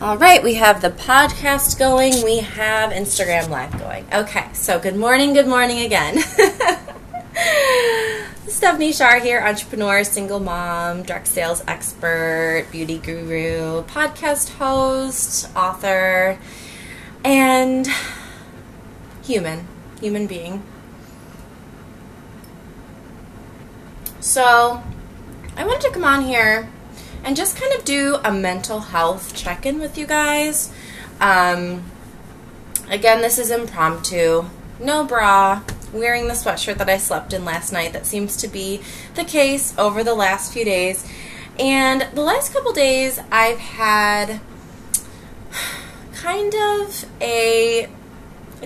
All right, we have the podcast going. We have Instagram Live going. Okay, so good morning, good morning again. Stephanie Shar here, entrepreneur, single mom, direct sales expert, beauty guru, podcast host, author, and human, human being. So, I wanted to come on here and just kind of do a mental health check in with you guys. Um, again, this is impromptu, no bra, wearing the sweatshirt that I slept in last night. That seems to be the case over the last few days. And the last couple days, I've had kind of a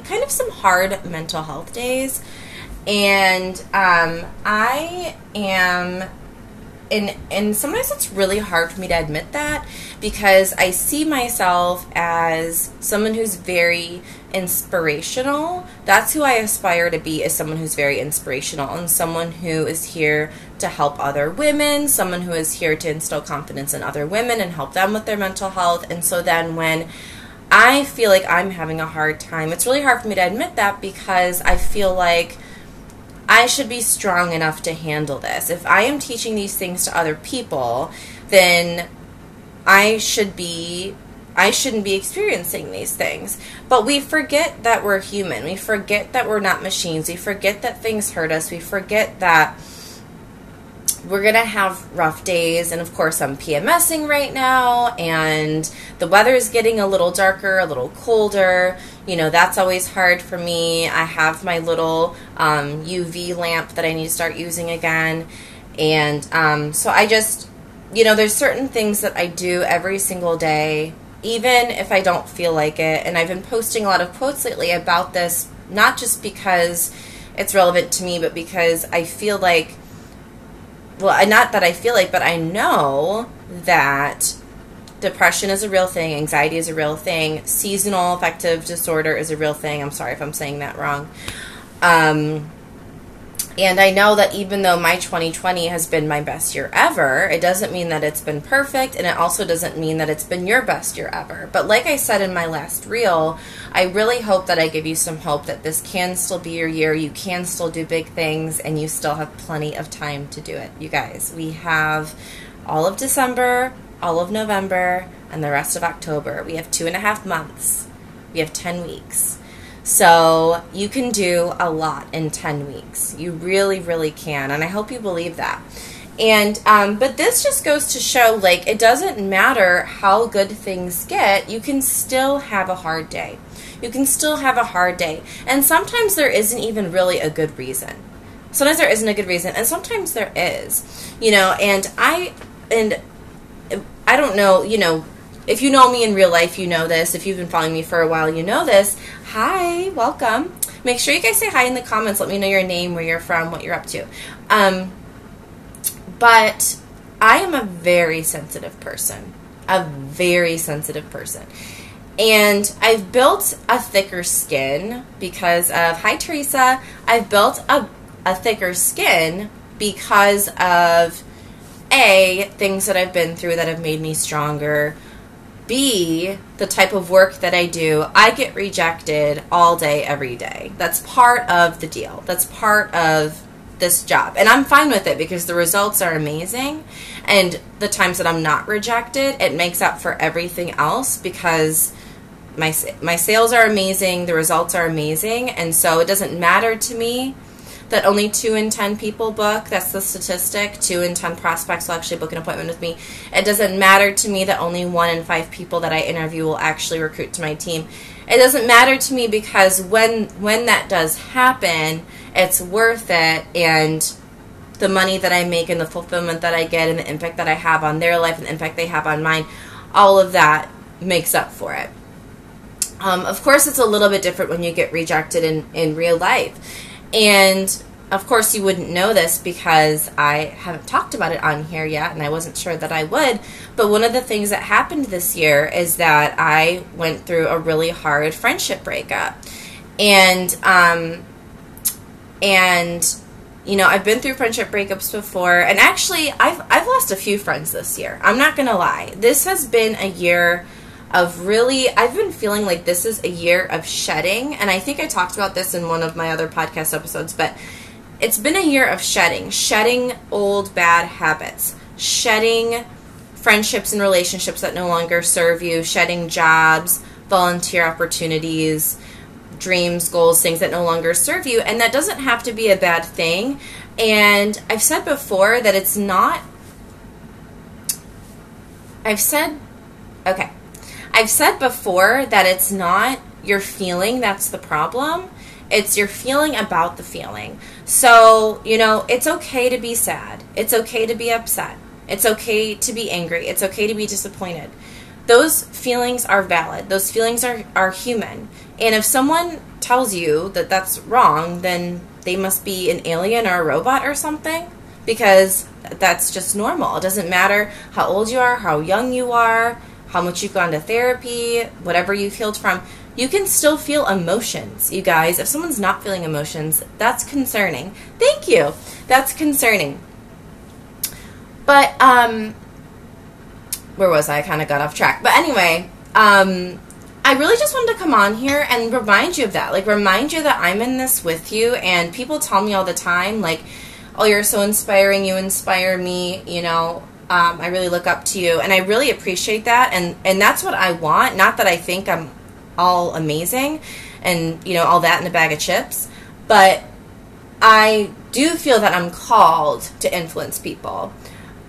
kind of some hard mental health days and um, i am and and sometimes it's really hard for me to admit that because I see myself as someone who's very inspirational. That's who I aspire to be is someone who's very inspirational and someone who is here to help other women, someone who is here to instill confidence in other women and help them with their mental health. And so then when I feel like I'm having a hard time, it's really hard for me to admit that because I feel like I should be strong enough to handle this. If I am teaching these things to other people, then I should be I shouldn't be experiencing these things. But we forget that we're human. We forget that we're not machines. We forget that things hurt us. We forget that we're going to have rough days. And of course, I'm PMSing right now, and the weather is getting a little darker, a little colder. You know, that's always hard for me. I have my little um, UV lamp that I need to start using again. And um, so I just, you know, there's certain things that I do every single day, even if I don't feel like it. And I've been posting a lot of quotes lately about this, not just because it's relevant to me, but because I feel like well, not that I feel like, but I know that depression is a real thing, anxiety is a real thing, seasonal affective disorder is a real thing. I'm sorry if I'm saying that wrong. Um, and I know that even though my 2020 has been my best year ever, it doesn't mean that it's been perfect, and it also doesn't mean that it's been your best year ever. But like I said in my last reel, I really hope that I give you some hope that this can still be your year. You can still do big things, and you still have plenty of time to do it. You guys, we have all of December, all of November, and the rest of October. We have two and a half months, we have 10 weeks. So you can do a lot in 10 weeks. You really, really can. And I hope you believe that. And, um, but this just goes to show like it doesn't matter how good things get, you can still have a hard day. You can still have a hard day. And sometimes there isn't even really a good reason. Sometimes there isn't a good reason, and sometimes there is. You know, and I, and I don't know, you know, if you know me in real life, you know this. If you've been following me for a while, you know this. Hi, welcome. Make sure you guys say hi in the comments. Let me know your name, where you're from, what you're up to. Um, but I am a very sensitive person. A very sensitive person. And I've built a thicker skin because of, hi Teresa, I've built a, a thicker skin because of A, things that I've been through that have made me stronger B, the type of work that I do, I get rejected all day, every day. That's part of the deal. That's part of this job. And I'm fine with it because the results are amazing. And the times that I'm not rejected, it makes up for everything else because my my sales are amazing, the results are amazing, and so it doesn't matter to me that only two in ten people book. That's the statistic. Two in ten prospects will actually book an appointment with me. It doesn't matter to me that only one in five people that I interview will actually recruit to my team. It doesn't matter to me because when when that does happen, it's worth it and the money that I make and the fulfillment that I get and the impact that I have on their life and the impact they have on mine, all of that makes up for it. Um, of course, it's a little bit different when you get rejected in, in real life. And of course, you wouldn't know this because I haven't talked about it on here yet, and I wasn't sure that I would. But one of the things that happened this year is that I went through a really hard friendship breakup, and um, and you know I've been through friendship breakups before, and actually I've I've lost a few friends this year. I'm not gonna lie. This has been a year of really, I've been feeling like this is a year of shedding. And I think I talked about this in one of my other podcast episodes, but it's been a year of shedding, shedding old bad habits, shedding friendships and relationships that no longer serve you, shedding jobs, volunteer opportunities, dreams, goals, things that no longer serve you. And that doesn't have to be a bad thing. And I've said before that it's not. I've said, okay. I've said before that it's not your feeling that's the problem. It's your feeling about the feeling. So, you know, it's okay to be sad. It's okay to be upset. It's okay to be angry. It's okay to be disappointed. Those feelings are valid. Those feelings are, are human. And if someone tells you that that's wrong, then they must be an alien or a robot or something because that's just normal. It doesn't matter how old you are, how young you are, how much you've gone to therapy, whatever you've healed from. You can still feel emotions, you guys. If someone's not feeling emotions, that's concerning. Thank you. That's concerning. But um where was I? I kind of got off track. But anyway, um I really just wanted to come on here and remind you of that. Like, remind you that I'm in this with you. And people tell me all the time, like, oh, you're so inspiring. You inspire me. You know, um, I really look up to you. And I really appreciate that. And, and that's what I want. Not that I think I'm all amazing and, you know, all that in a bag of chips. But I do feel that I'm called to influence people.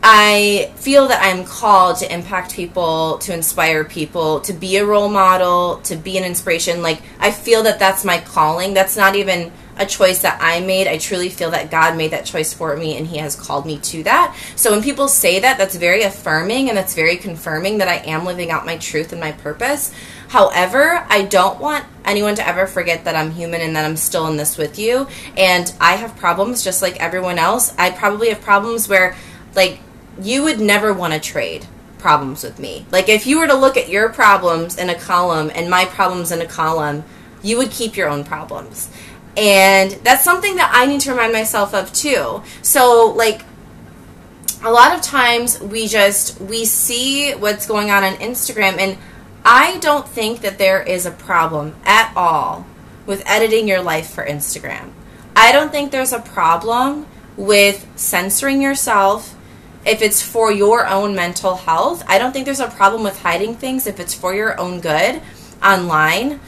I feel that I'm called to impact people, to inspire people, to be a role model, to be an inspiration. Like, I feel that that's my calling. That's not even a choice that I made. I truly feel that God made that choice for me and He has called me to that. So when people say that, that's very affirming and that's very confirming that I am living out my truth and my purpose. However, I don't want anyone to ever forget that I'm human and that I'm still in this with you. And I have problems just like everyone else. I probably have problems where, like, you would never want to trade problems with me. Like if you were to look at your problems in a column and my problems in a column, you would keep your own problems. And that's something that I need to remind myself of too. So like a lot of times we just we see what's going on on Instagram and I don't think that there is a problem at all with editing your life for Instagram. I don't think there's a problem with censoring yourself if it's for your own mental health. I don't think there's a problem with hiding things if it's for your own good online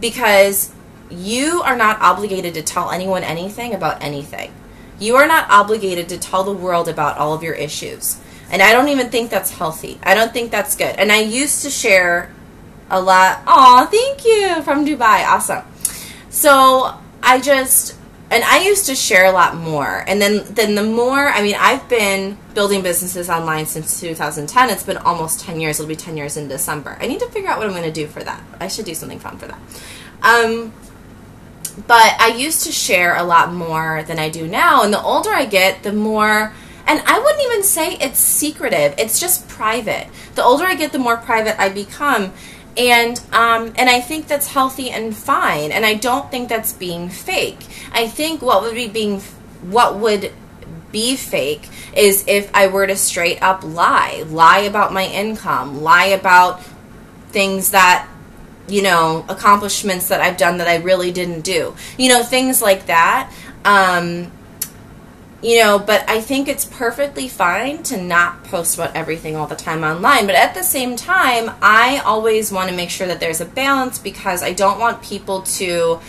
because you are not obligated to tell anyone anything about anything. You are not obligated to tell the world about all of your issues. And I don't even think that's healthy. I don't think that's good. And I used to share a lot. Aw, thank you from Dubai. Awesome. So I just and I used to share a lot more. And then then the more, I mean, I've been building businesses online since 2010. It's been almost 10 years. It'll be 10 years in December. I need to figure out what I'm going to do for that. I should do something fun for that. Um, but I used to share a lot more than I do now. And the older I get, the more and I wouldn't even say it's secretive. It's just private. The older I get, the more private I become and um, and I think that's healthy and fine. And I don't think that's being fake. I think what would be being what would be fake is if I were to straight up lie, lie about my income, lie about things that you know accomplishments that I've done that I really didn't do, you know things like that. Um, you know, but I think it's perfectly fine to not post about everything all the time online. But at the same time, I always want to make sure that there's a balance because I don't want people to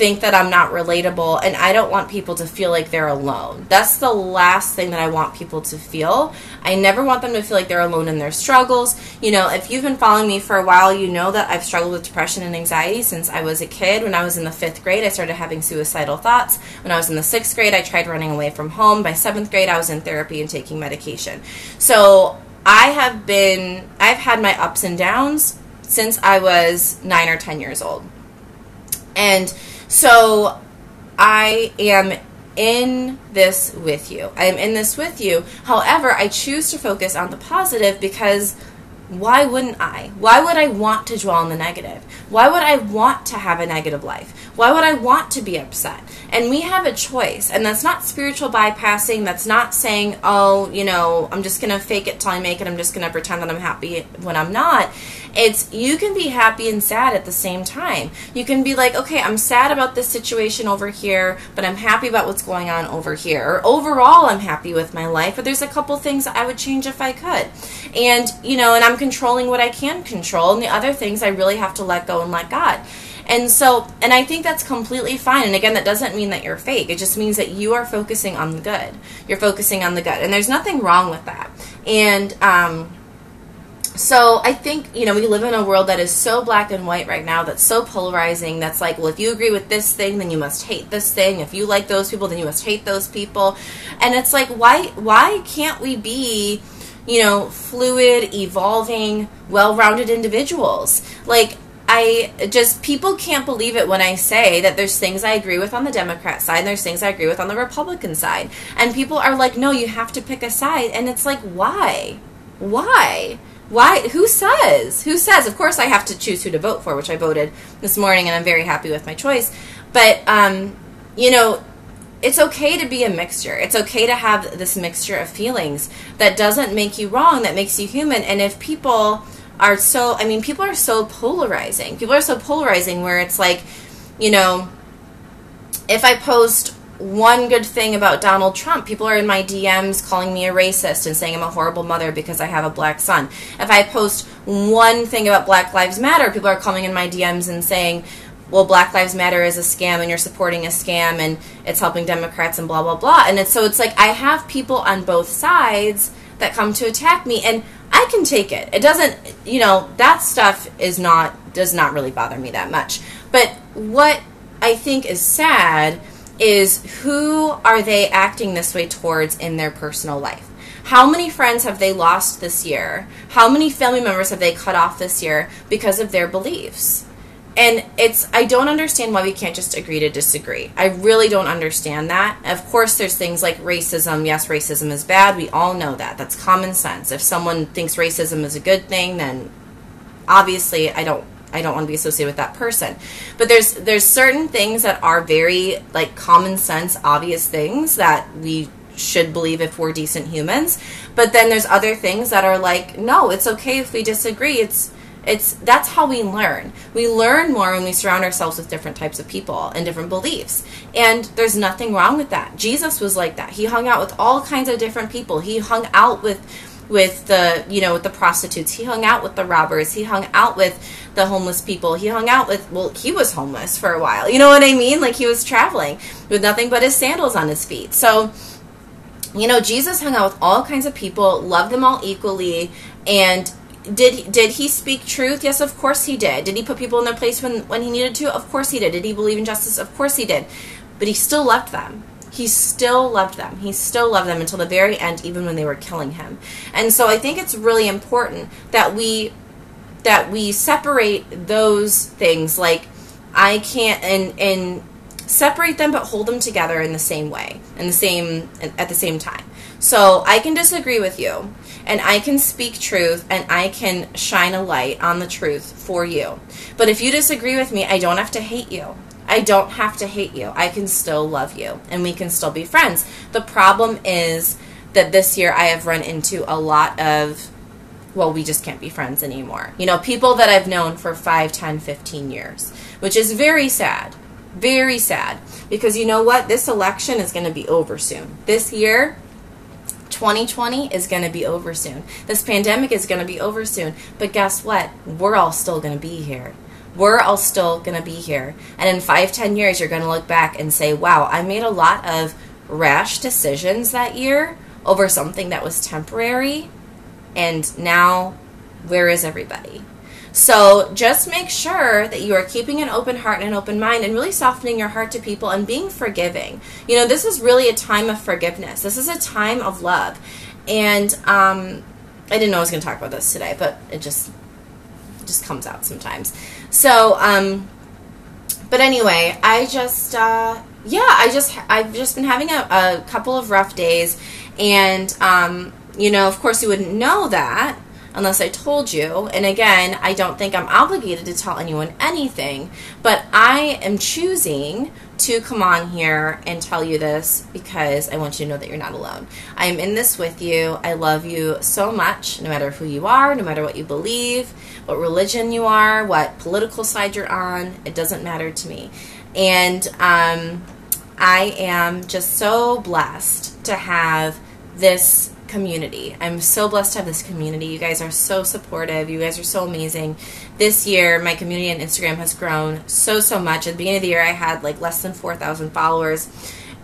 think that I'm not relatable and I don't want people to feel like they're alone. That's the last thing that I want people to feel. I never want them to feel like they're alone in their struggles. You know, if you've been following me for a while, you know that I've struggled with depression and anxiety since I was a kid. When I was in the fifth grade, I started having suicidal thoughts. When I was in the sixth grade, I tried running away from home. By seventh grade, I was in therapy and taking medication. So I have been, I've had my ups and downs since I was nine or 10 years old. And so I am in this with you. I am in this with you. However, I choose to focus on the positive because why wouldn't I? Why would I want to dwell on the negative? Why would I want to have a negative life? Why would I want to be upset? And we have a choice. And that's not spiritual bypassing. That's not saying, oh, you know, I'm just going to fake it till I make it. I'm just going to pretend that I'm happy when I'm not. It's you can be happy and sad at the same time. You can be like, okay, I'm sad about this situation over here, but I'm happy about what's going on over here. Or overall, I'm happy with my life, but there's a couple things I would change if I could. And, you know, and I'm controlling what I can control, and the other things I really have to let go and let God. And so, and I think that's completely fine. And again, that doesn't mean that you're fake. It just means that you are focusing on the good. You're focusing on the good. And there's nothing wrong with that. And, um, so I think, you know, we live in a world that is so black and white right now, that's so polarizing, that's like, well, if you agree with this thing, then you must hate this thing. If you like those people, then you must hate those people. And it's like, why why can't we be, you know, fluid, evolving, well-rounded individuals? Like I just people can't believe it when I say that there's things I agree with on the Democrat side and there's things I agree with on the Republican side. And people are like, "No, you have to pick a side." And it's like, "Why? Why?" Why? Who says? Who says? Of course, I have to choose who to vote for, which I voted this morning, and I'm very happy with my choice. But um, you know, it's okay to be a mixture. It's okay to have this mixture of feelings that doesn't make you wrong, that makes you human. And if people are so I mean people are so polarizing. People are so polarizing where it's like, you know, if I post one good thing about Donald Trump, people are in my DMs calling me a racist and saying I'm a horrible mother because I have a black son. If I post one thing about Black Lives Matter, people are coming in my DMs and saying, well, Black Lives Matter is a scam and you're supporting a scam and it's helping Democrats and blah, blah, blah. And it's so it's like I have people on both sides that come to attack me. And I can take it. It doesn't, you know, that stuff is not, does not really bother me that much. But what I think is sad is who are they acting this way towards in their personal life? How many friends have they lost this year? How many family members have they cut off this year because of their beliefs? and it's i don't understand why we can't just agree to disagree i really don't understand that of course there's things like racism yes racism is bad we all know that that's common sense if someone thinks racism is a good thing then obviously i don't i don't want to be associated with that person but there's there's certain things that are very like common sense obvious things that we should believe if we're decent humans but then there's other things that are like no it's okay if we disagree it's it's that's how we learn. We learn more when we surround ourselves with different types of people and different beliefs. And there's nothing wrong with that. Jesus was like that. He hung out with all kinds of different people. He hung out with with the you know with the prostitutes he hung out with the robbers he hung out with the homeless people he hung out with well he was homeless for a while you know what i mean like he was traveling with nothing but his sandals on his feet so you know jesus hung out with all kinds of people loved them all equally and did did he speak truth? Yes, of course he did. Did he put people in their place when when he needed to? Of course he did. Did he believe in justice? Of course he did. But he still loved them. He still loved them. He still loved them until the very end, even when they were killing him. And so I think it's really important that we that we separate those things. Like I can't and and separate them, but hold them together in the same way, in the same at the same time. So I can disagree with you and I can speak truth and I can shine a light on the truth for you. But if you disagree with me, I don't have to hate you. I don't have to hate you. I can still love you and we can still be friends. The problem is that this year I have run into a lot of well, we just can't be friends anymore. You know, people that I've known for 5, 10, 15 years, which is very sad. Very sad. Because you know what? This election is going to be over soon. This year, 2020 is going to be over soon. This pandemic is going to be over soon. But guess what? We're all still going to be here. We're all still going to be here. And in five, ten years, you're going to look back and say, wow, I made a lot of rash decisions that year over something that was temporary. And now, where is everybody? So just make sure that you are keeping an open heart and an open mind and really softening your heart to people and being forgiving. You know, this is really a time of forgiveness. This is a time of love. And um, I didn't know I was going to talk about this today, but it just just comes out sometimes. So, um, but anyway, I just uh, yeah, I just I've just been having a, a couple of rough days, and um, you know, of course, you wouldn't know that unless I told you. And again, I don't think I'm obligated to tell anyone anything, but I am choosing to come on here and tell you this because I want you to know that you're not alone. I am in this with you. I love you so much, no matter who you are, no matter what you believe, what religion you are, what political side you're on. It doesn't matter to me. And um, I am just so blessed to have this community. I'm so blessed to have this community. You guys are so supportive. You guys are so amazing. This year, my community on Instagram has grown so, so much. At the beginning of the year, I had like less than 4,000 followers.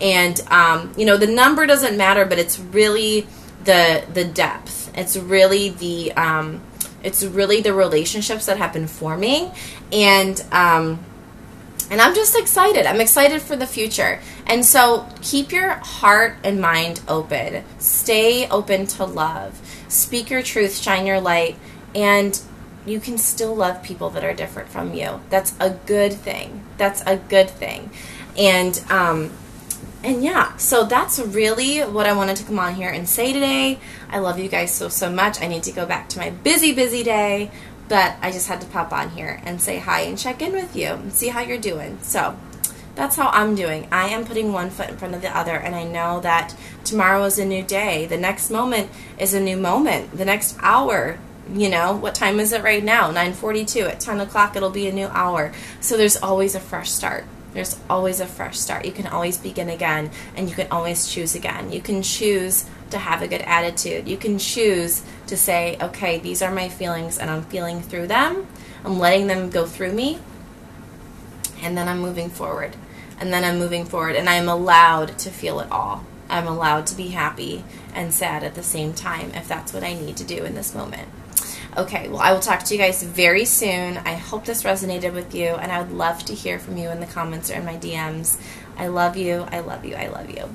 And, um, you know, the number doesn't matter, but it's really the, the depth. It's really the, um, it's really the relationships that have been forming. And, um, and I'm just excited. I'm excited for the future. And so keep your heart and mind open. Stay open to love. Speak your truth, shine your light, and you can still love people that are different from you. That's a good thing. That's a good thing. And um and yeah, so that's really what I wanted to come on here and say today. I love you guys so so much. I need to go back to my busy busy day, but I just had to pop on here and say hi and check in with you and see how you're doing. So that's how I'm doing. I am putting one foot in front of the other, and I know that tomorrow is a new day. The next moment is a new moment. The next hour, you know, what time is it right now? 9:42. At 10 o'clock, it'll be a new hour. So there's always a fresh start. There's always a fresh start. You can always begin again, and you can always choose again. You can choose to have a good attitude. You can choose to say, okay, these are my feelings, and I'm feeling through them. I'm letting them go through me, and then I'm moving forward. And then I'm moving forward, and I'm allowed to feel it all. I'm allowed to be happy and sad at the same time if that's what I need to do in this moment. Okay, well, I will talk to you guys very soon. I hope this resonated with you, and I would love to hear from you in the comments or in my DMs. I love you. I love you. I love you.